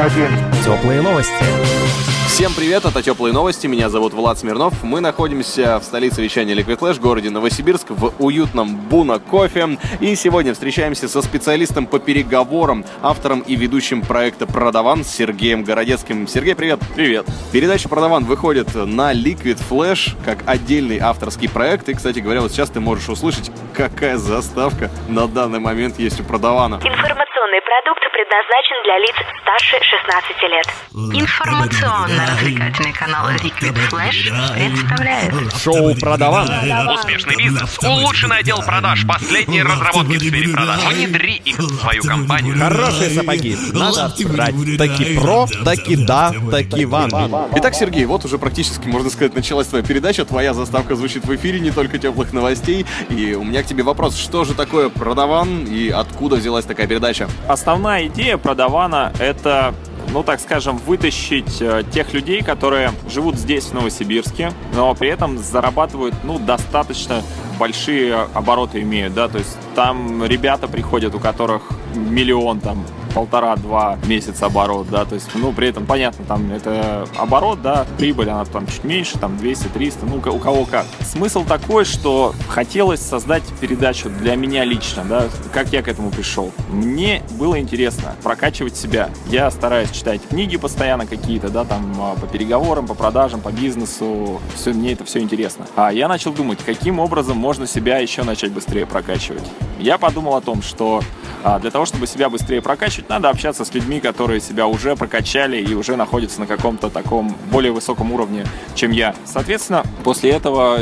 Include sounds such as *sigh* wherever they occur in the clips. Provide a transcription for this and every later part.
один. Теплые новости. Всем привет, это Теплые новости, меня зовут Влад Смирнов. Мы находимся в столице вещания Liquid Flash, городе Новосибирск, в уютном Буна Кофе. И сегодня встречаемся со специалистом по переговорам, автором и ведущим проекта «Продаван» Сергеем Городецким. Сергей, привет! Привет! Передача «Продаван» выходит на Liquid Flash как отдельный авторский проект. И, кстати говоря, вот сейчас ты можешь услышать, какая заставка на данный момент есть у «Продавана». Информационный продукт предназначен для лиц старше 16 лет. Информационно-развлекательный канал Liquid Flash представляет Шоу «Продаван». Успешный бизнес, улучшенный отдел продаж, последние разработки в сфере продаж. Внедри их в свою компанию. Хорошие сапоги. Надо брать. Таки про, таки да, таки ван. Итак, Сергей, вот уже практически, можно сказать, началась твоя передача. Твоя заставка звучит в эфире, не только теплых новостей. И у меня к тебе вопрос, что же такое продаван и откуда взялась такая передача? Основная идея продавана — это ну, так скажем, вытащить э, тех людей, которые живут здесь, в Новосибирске, но при этом зарабатывают, ну, достаточно большие обороты имеют, да, то есть там ребята приходят, у которых миллион там полтора-два месяца оборот, да, то есть, ну, при этом, понятно, там, это оборот, да, прибыль, она там чуть меньше, там, 200-300, ну, у кого как. Смысл такой, что хотелось создать передачу для меня лично, да, как я к этому пришел. Мне было интересно прокачивать себя. Я стараюсь читать книги постоянно какие-то, да, там, по переговорам, по продажам, по бизнесу, все, мне это все интересно. А я начал думать, каким образом можно себя еще начать быстрее прокачивать. Я подумал о том, что а, для того, чтобы себя быстрее прокачивать, надо общаться с людьми, которые себя уже прокачали и уже находятся на каком-то таком более высоком уровне, чем я. Соответственно, после этого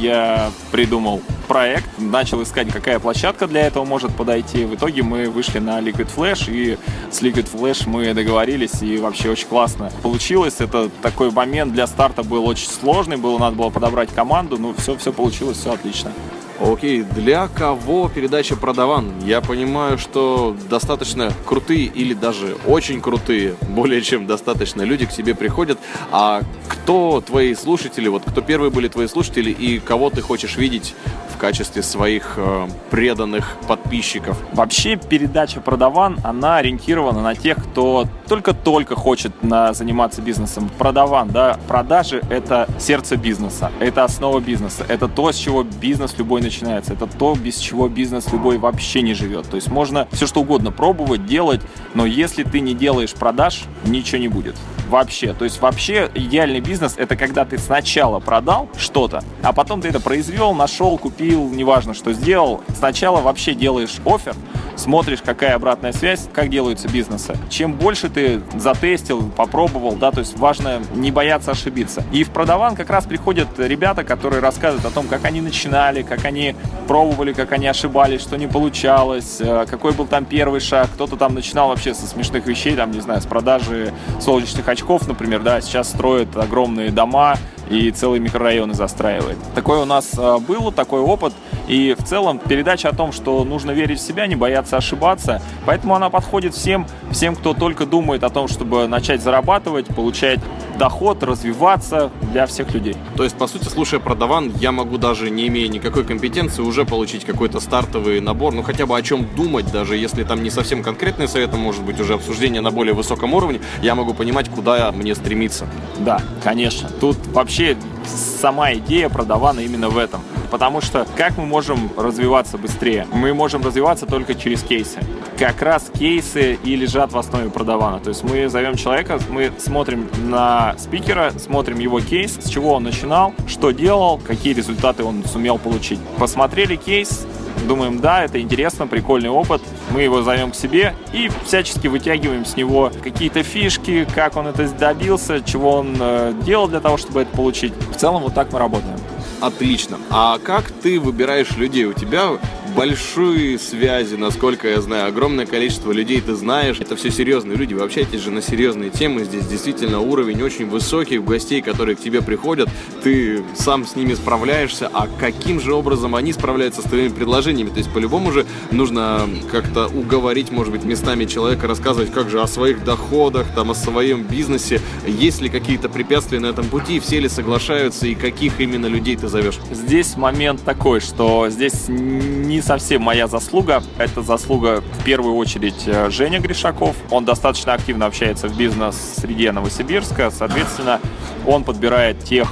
я придумал проект, начал искать, какая площадка для этого может подойти. В итоге мы вышли на Liquid Flash, и с Liquid Flash мы договорились, и вообще очень классно получилось. Это такой момент для старта был очень сложный, было надо было подобрать команду, но все, все получилось, все отлично. Окей, для кого передача «Продаван»? Я понимаю, что достаточно крутые или даже очень крутые, более чем достаточно люди к тебе приходят. А кто твои слушатели, вот кто первые были твои слушатели и кого ты хочешь видеть качестве своих э, преданных подписчиков? Вообще передача «Продаван», она ориентирована на тех, кто только-только хочет на, заниматься бизнесом. Продаван, да, продажи — это сердце бизнеса, это основа бизнеса, это то, с чего бизнес любой начинается, это то, без чего бизнес любой вообще не живет. То есть можно все что угодно пробовать, делать, но если ты не делаешь продаж, ничего не будет. Вообще. То есть вообще идеальный бизнес — это когда ты сначала продал что-то, а потом ты это произвел, нашел, купил, неважно, что сделал. Сначала вообще делаешь офер, смотришь, какая обратная связь, как делаются бизнесы. Чем больше ты затестил, попробовал, да, то есть важно не бояться ошибиться. И в продаван как раз приходят ребята, которые рассказывают о том, как они начинали, как они пробовали, как они ошибались, что не получалось, э, какой был там первый шаг. Кто-то там начинал вообще со смешных вещей, там, не знаю, с продажи солнечных очков, например, да, сейчас строят огромные дома, и целые микрорайоны застраивает. Такое у нас э, было, такой опыт. И в целом передача о том, что нужно верить в себя, не бояться ошибаться. Поэтому она подходит всем, всем, кто только думает о том, чтобы начать зарабатывать, получать доход, развиваться для всех людей. То есть, по сути, слушая продаван, я могу даже не имея никакой компетенции уже получить какой-то стартовый набор, ну хотя бы о чем думать, даже если там не совсем конкретный совет, а может быть уже обсуждение на более высоком уровне, я могу понимать, куда мне стремиться. Да, конечно. Тут вообще сама идея продавана именно в этом. Потому что как мы можем развиваться быстрее? Мы можем развиваться только через кейсы. Как раз кейсы и лежат в основе продавана. То есть мы зовем человека, мы смотрим на спикера, смотрим его кейс, с чего он начинал, что делал, какие результаты он сумел получить. Посмотрели кейс, думаем, да, это интересно, прикольный опыт, мы его зовем к себе и всячески вытягиваем с него какие-то фишки, как он это добился, чего он э, делал для того, чтобы это получить. В целом вот так мы работаем. Отлично. А как ты выбираешь людей? У тебя большие связи, насколько я знаю, огромное количество людей ты знаешь. Это все серьезные люди, вы общаетесь же на серьезные темы. Здесь действительно уровень очень высокий. У гостей, которые к тебе приходят, ты сам с ними справляешься. А каким же образом они справляются с твоими предложениями? То есть по-любому же нужно как-то уговорить, может быть, местами человека рассказывать, как же о своих доходах, там, о своем бизнесе. Есть ли какие-то препятствия на этом пути? Все ли соглашаются? И каких именно людей ты зовешь? Здесь момент такой, что здесь не совсем моя заслуга. Это заслуга в первую очередь э, Женя Гришаков. Он достаточно активно общается в бизнес-среде Новосибирска. Соответственно, он подбирает тех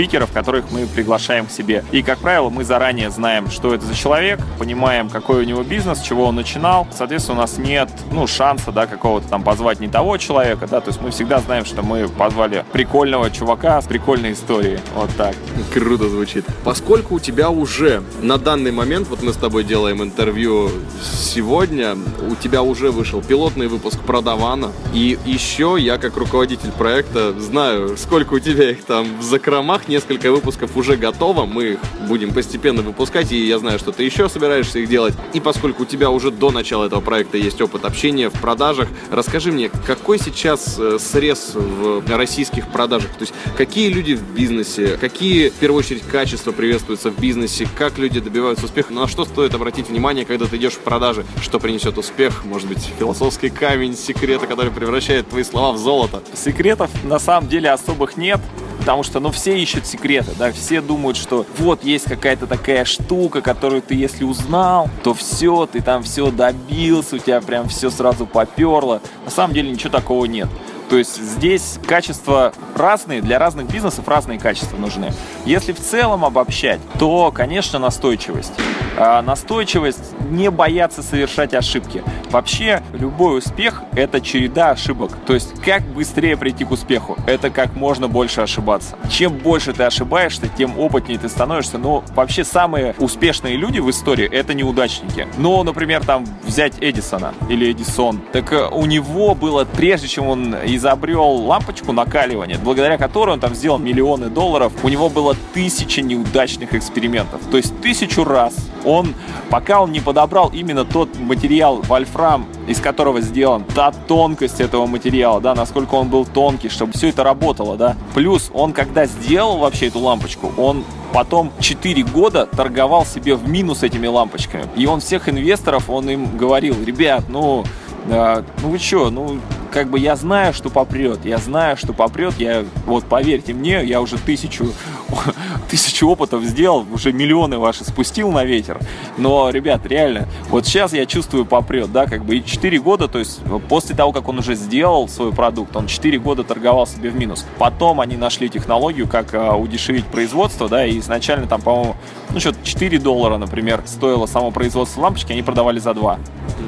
спикеров, которых мы приглашаем к себе. И, как правило, мы заранее знаем, что это за человек, понимаем, какой у него бизнес, чего он начинал. Соответственно, у нас нет, ну, шанса, да, какого-то там позвать не того человека, да, то есть мы всегда знаем, что мы позвали прикольного чувака с прикольной историей. Вот так. Круто звучит. Поскольку у тебя уже на данный момент, вот мы с тобой делаем интервью сегодня, у тебя уже вышел пилотный выпуск Продавана, и еще я, как руководитель проекта, знаю, сколько у тебя их там в закромах, несколько выпусков уже готово, мы их будем постепенно выпускать, и я знаю, что ты еще собираешься их делать. И поскольку у тебя уже до начала этого проекта есть опыт общения в продажах, расскажи мне, какой сейчас э, срез в российских продажах? То есть какие люди в бизнесе, какие, в первую очередь, качества приветствуются в бизнесе, как люди добиваются успеха, на что стоит обратить внимание, когда ты идешь в продажи, что принесет успех, может быть, философский камень секрета, который превращает твои слова в золото. Секретов на самом деле особых нет. Потому что, ну, все ищут секреты, да, все думают, что вот есть какая-то такая штука, которую ты, если узнал, то все, ты там все добился, у тебя прям все сразу поперло. На самом деле ничего такого нет. То есть здесь качества разные, для разных бизнесов разные качества нужны. Если в целом обобщать, то, конечно, настойчивость. А настойчивость, не бояться совершать ошибки. Вообще, любой успех – это череда ошибок. То есть, как быстрее прийти к успеху? Это как можно больше ошибаться. Чем больше ты ошибаешься, тем опытнее ты становишься. Но вообще самые успешные люди в истории – это неудачники. Ну, например, там взять Эдисона или Эдисон. Так э, у него было, прежде чем он изобрел лампочку накаливания, благодаря которой он там сделал миллионы долларов, у него было тысяча неудачных экспериментов. То есть тысячу раз он, пока он не подобрал именно тот материал вольфрам, из которого сделан, та тонкость этого материала, да, насколько он был тонкий, чтобы все это работало, да. Плюс он, когда сделал вообще эту лампочку, он потом 4 года торговал себе в минус этими лампочками. И он всех инвесторов, он им говорил, ребят, ну, э, ну вы что, ну как бы я знаю, что попрет, я знаю, что попрет, я, вот поверьте мне, я уже тысячу, *laughs* тысячу опытов сделал, уже миллионы ваши спустил на ветер, но, ребят, реально, вот сейчас я чувствую попрет, да, как бы и 4 года, то есть после того, как он уже сделал свой продукт, он 4 года торговал себе в минус, потом они нашли технологию, как а, удешевить производство, да, и изначально там, по-моему, ну, что-то 4 доллара, например, стоило само производство лампочки, они продавали за 2,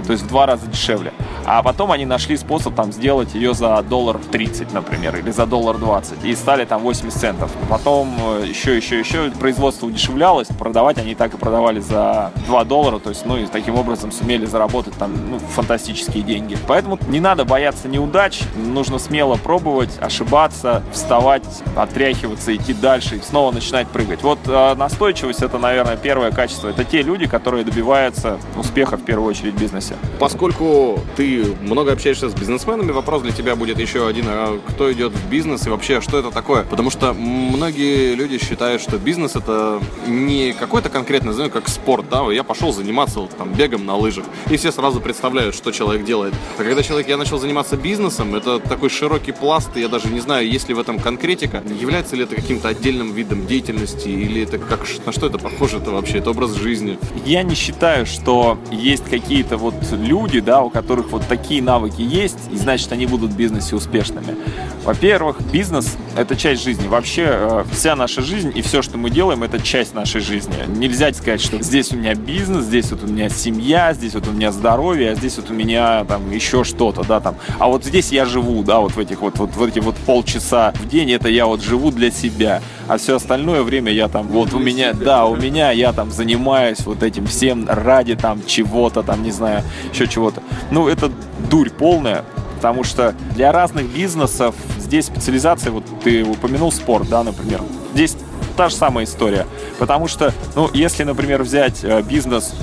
то есть в два раза дешевле, а потом они нашли способ там сделать ее за доллар 30, например, или за доллар 20, и стали там 80 центов. Потом еще, еще, еще производство удешевлялось, продавать они так и продавали за 2 доллара, то есть, ну, и таким образом сумели заработать там ну, фантастические деньги. Поэтому не надо бояться неудач, нужно смело пробовать, ошибаться, вставать, отряхиваться, идти дальше и снова начинать прыгать. Вот э, настойчивость это, наверное, первое качество. Это те люди, которые добиваются успеха в первую очередь в бизнесе. Поскольку ты много общаешься с бизнесменами, вопрос для тебя будет еще один. А кто идет в бизнес и вообще, что это такое? Потому что многие люди считают, что бизнес это не какой-то конкретный, знаю, как спорт, да, я пошел заниматься там бегом на лыжах, и все сразу представляют, что человек делает. А когда человек, я начал заниматься бизнесом, это такой широкий пласт, и я даже не знаю, есть ли в этом конкретика, является ли это каким-то отдельным видом деятельности, или это как, на что это похоже это вообще, это образ жизни? Я не считаю, что есть какие-то вот люди, да, у которых вот такие навыки есть, и значит, они будут в бизнесе успешными. Во-первых, бизнес — это часть жизни. Вообще, э, вся наша жизнь и все, что мы делаем, это часть нашей жизни. Нельзя сказать, что здесь у меня бизнес, здесь вот у меня семья, здесь вот у меня здоровье, а здесь вот у меня там еще что-то, да, там. А вот здесь я живу, да, вот в этих вот, вот в эти вот полчаса в день, это я вот живу для себя. А все остальное время я там, вот у меня, да, у меня я там занимаюсь вот этим всем ради там чего-то, там, не знаю, еще чего-то. Ну, это дурь полная, потому что для разных бизнесов здесь специализация, вот ты упомянул спорт, да, например, здесь та же самая история, потому что, ну, если, например, взять э, бизнес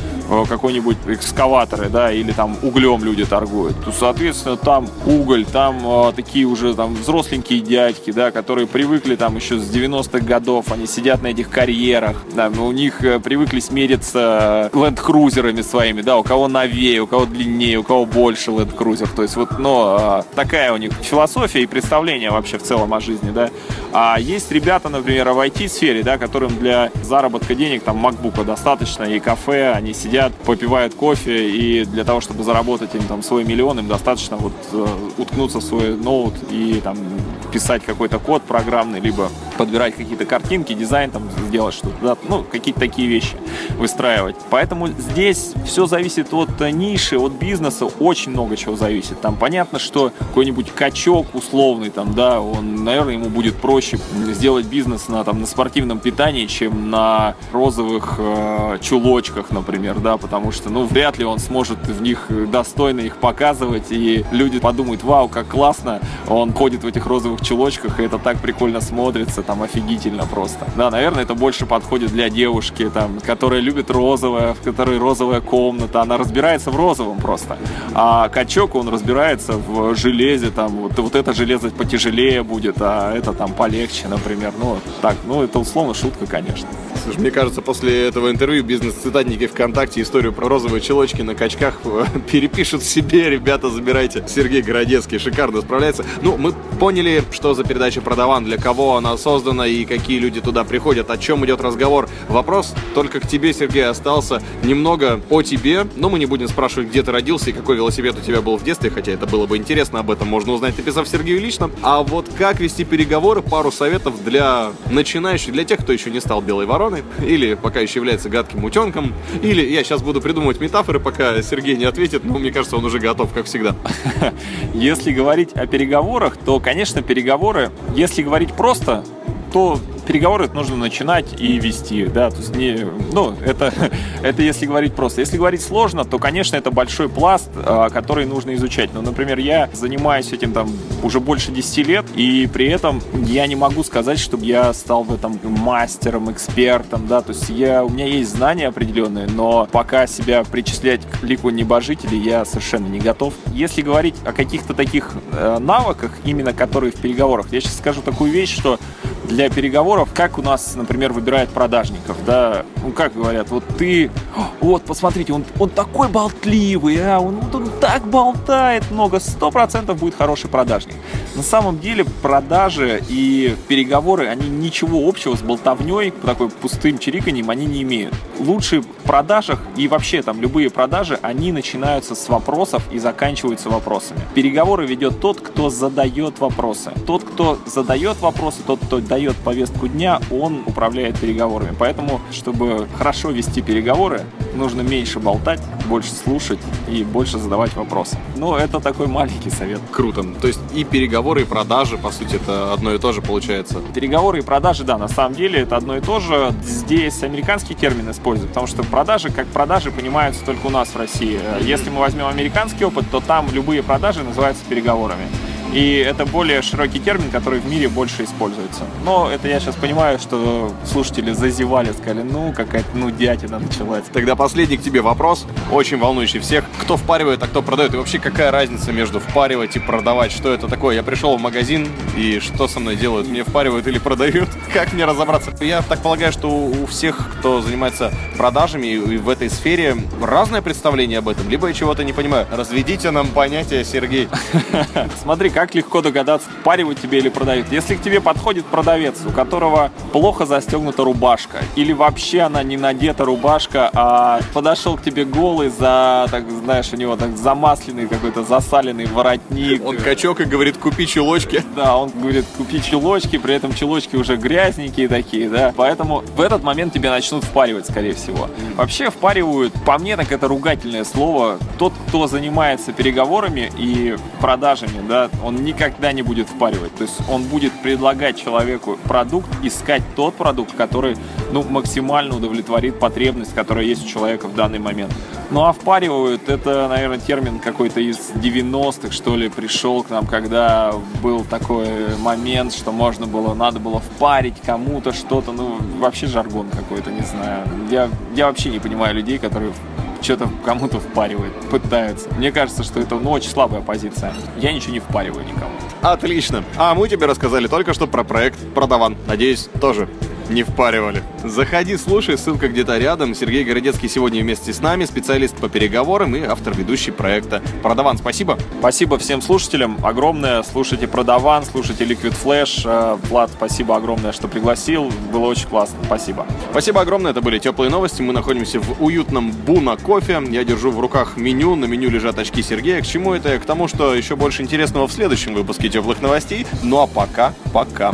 какой-нибудь экскаваторы, да, или там углем люди торгуют, то, соответственно, там уголь, там э, такие уже там взросленькие дядьки, да, которые привыкли там еще с 90-х годов, они сидят на этих карьерах, да, у них э, привыкли смериться ленд-крузерами своими, да, у кого новее, у кого длиннее, у кого больше ленд-крузер, то есть вот, но э, такая у них философия и представление вообще в целом о жизни, да. А есть ребята, например, в IT-сфере, да, которым для заработка денег там MacBook достаточно, и кафе, они сидят, попивают кофе, и для того, чтобы заработать им там свой миллион, им достаточно вот э, уткнуться в свой ноут и там писать какой-то код программный, либо подбирать какие-то картинки, дизайн там сделать что-то, да, ну, какие-то такие вещи выстраивать. Поэтому здесь все зависит от ниши, от бизнеса, очень много чего зависит. Там понятно, что какой-нибудь качок условный, там, да, он, наверное, ему будет проще сделать бизнес на, там, на спортивном питании, чем на розовых э, чулочках, например, да, потому что, ну, вряд ли он сможет в них достойно их показывать, и люди подумают, вау, как классно, он ходит в этих розовых чулочках, и это так прикольно смотрится, там, офигительно просто. Да, наверное, это больше подходит для девушки, там, которая любит розовое, в которой розовая комната, она разбирается в розовом просто. А качок, он разбирается в железе, там, вот, вот это железо потяжелее будет, а это там полегче, например. Ну, так, ну, это условно шутка, конечно. Слушай, мне кажется, после этого интервью бизнес-цитатники ВКонтакте историю про розовые челочки на качках э, *laughs* перепишут себе. Ребята, забирайте. Сергей Городецкий шикарно справляется. Ну, мы поняли, что за передача «Продаван», для кого она создана и какие люди туда приходят, о чем идет разговор. Вопрос только к тебе, Сергей, остался немного о тебе. Но мы не будем спрашивать, где ты родился и какой велосипед у тебя был в детстве, хотя это было бы интересно, об этом можно узнать, написав Сергею лично. А вот как вести переговоры, пару советов для начинающих, для тех, кто еще не стал белой вороной, или пока еще является гадким утенком, или я сейчас буду придумывать метафоры, пока Сергей не ответит, но мне кажется, он уже готов, как всегда. *laughs* Если говорить о переговорах, то, конечно, переговоры, если говорить просто, то переговоры нужно начинать и вести, да, то есть не, ну, это, *laughs* это если говорить просто. Если говорить сложно, то, конечно, это большой пласт, а, который нужно изучать. Ну, например, я занимаюсь этим там уже больше 10 лет, и при этом я не могу сказать, чтобы я стал в этом мастером, экспертом, да, то есть я, у меня есть знания определенные, но пока себя причислять к лику небожителей я совершенно не готов. Если говорить о каких-то таких э, навыках, именно которые в переговорах, я сейчас скажу такую вещь, что для переговоров, как у нас, например, выбирают продажников, да, ну, как говорят, вот ты, вот, посмотрите, он, он такой болтливый, а, он, он так болтает много, сто процентов будет хороший продажник. На самом деле продажи и переговоры, они ничего общего с болтовней, такой пустым чириканьем, они не имеют. Лучше в продажах и вообще там любые продажи, они начинаются с вопросов и заканчиваются вопросами. Переговоры ведет тот, кто задает вопросы. Тот, кто задает вопросы, тот, кто дает повестку дня, он управляет переговорами. Поэтому, чтобы хорошо вести переговоры, нужно меньше болтать, больше слушать и больше задавать вопросы. Ну, это такой маленький совет. Круто. То есть и переговоры, и продажи, по сути, это одно и то же получается. Переговоры и продажи, да, на самом деле это одно и то же. Здесь американский термин используют, потому что продажи, как продажи, понимаются только у нас в России. Если мы возьмем американский опыт, то там любые продажи называются переговорами. И это более широкий термин, который в мире больше используется. Но это я сейчас понимаю, что слушатели зазевали, сказали, ну, какая-то нудятина началась. Тогда последний к тебе вопрос, очень волнующий всех. Кто впаривает, а кто продает? И вообще какая разница между впаривать и продавать? Что это такое? Я пришел в магазин, и что со мной делают? Мне впаривают или продают? *laughs* Как мне разобраться? Я так полагаю, что у всех, кто занимается продажами и в этой сфере, разное представление об этом. Либо я чего-то не понимаю. Разведите нам понятие, Сергей. *laughs* Смотри, как легко догадаться, впаривают тебе или продают. Если к тебе подходит продавец, у которого плохо застегнута рубашка, или вообще она не надета рубашка, а подошел к тебе голый за, так знаешь, у него так замасленный какой-то засаленный воротник. Он качок и говорит, купи чулочки. Да, он говорит, купи чулочки, при этом чулочки уже грязненькие такие, да. Поэтому в этот момент тебя начнут впаривать, скорее всего. Вообще впаривают, по мне, так это ругательное слово. Тот, кто занимается переговорами и продажами, да, он никогда не будет впаривать. То есть он будет предлагать человеку продукт, искать тот продукт, который ну, максимально удовлетворит потребность, которая есть у человека в данный момент. Ну а впаривают, это, наверное, термин какой-то из 90-х, что ли, пришел к нам, когда был такой момент, что можно было, надо было впарить кому-то что-то, ну, вообще жаргон какой-то, не знаю. Я, я вообще не понимаю людей, которые что-то кому-то впаривает, пытаются. Мне кажется, что это ну, очень слабая позиция. Я ничего не впариваю никому. Отлично. А мы тебе рассказали только что про проект Продаван. Надеюсь, тоже не впаривали. Заходи, слушай, ссылка где-то рядом. Сергей Городецкий сегодня вместе с нами, специалист по переговорам и автор ведущий проекта Продаван. Спасибо. Спасибо всем слушателям огромное. Слушайте Продаван, слушайте Liquid Flash. Э, Влад, спасибо огромное, что пригласил. Было очень классно. Спасибо. Спасибо огромное, это были теплые новости. Мы находимся в уютном Буна кофе. Я держу в руках меню, на меню лежат очки Сергея. К чему это? К тому, что еще больше интересного в следующем выпуске теплых новостей. Ну а пока, пока.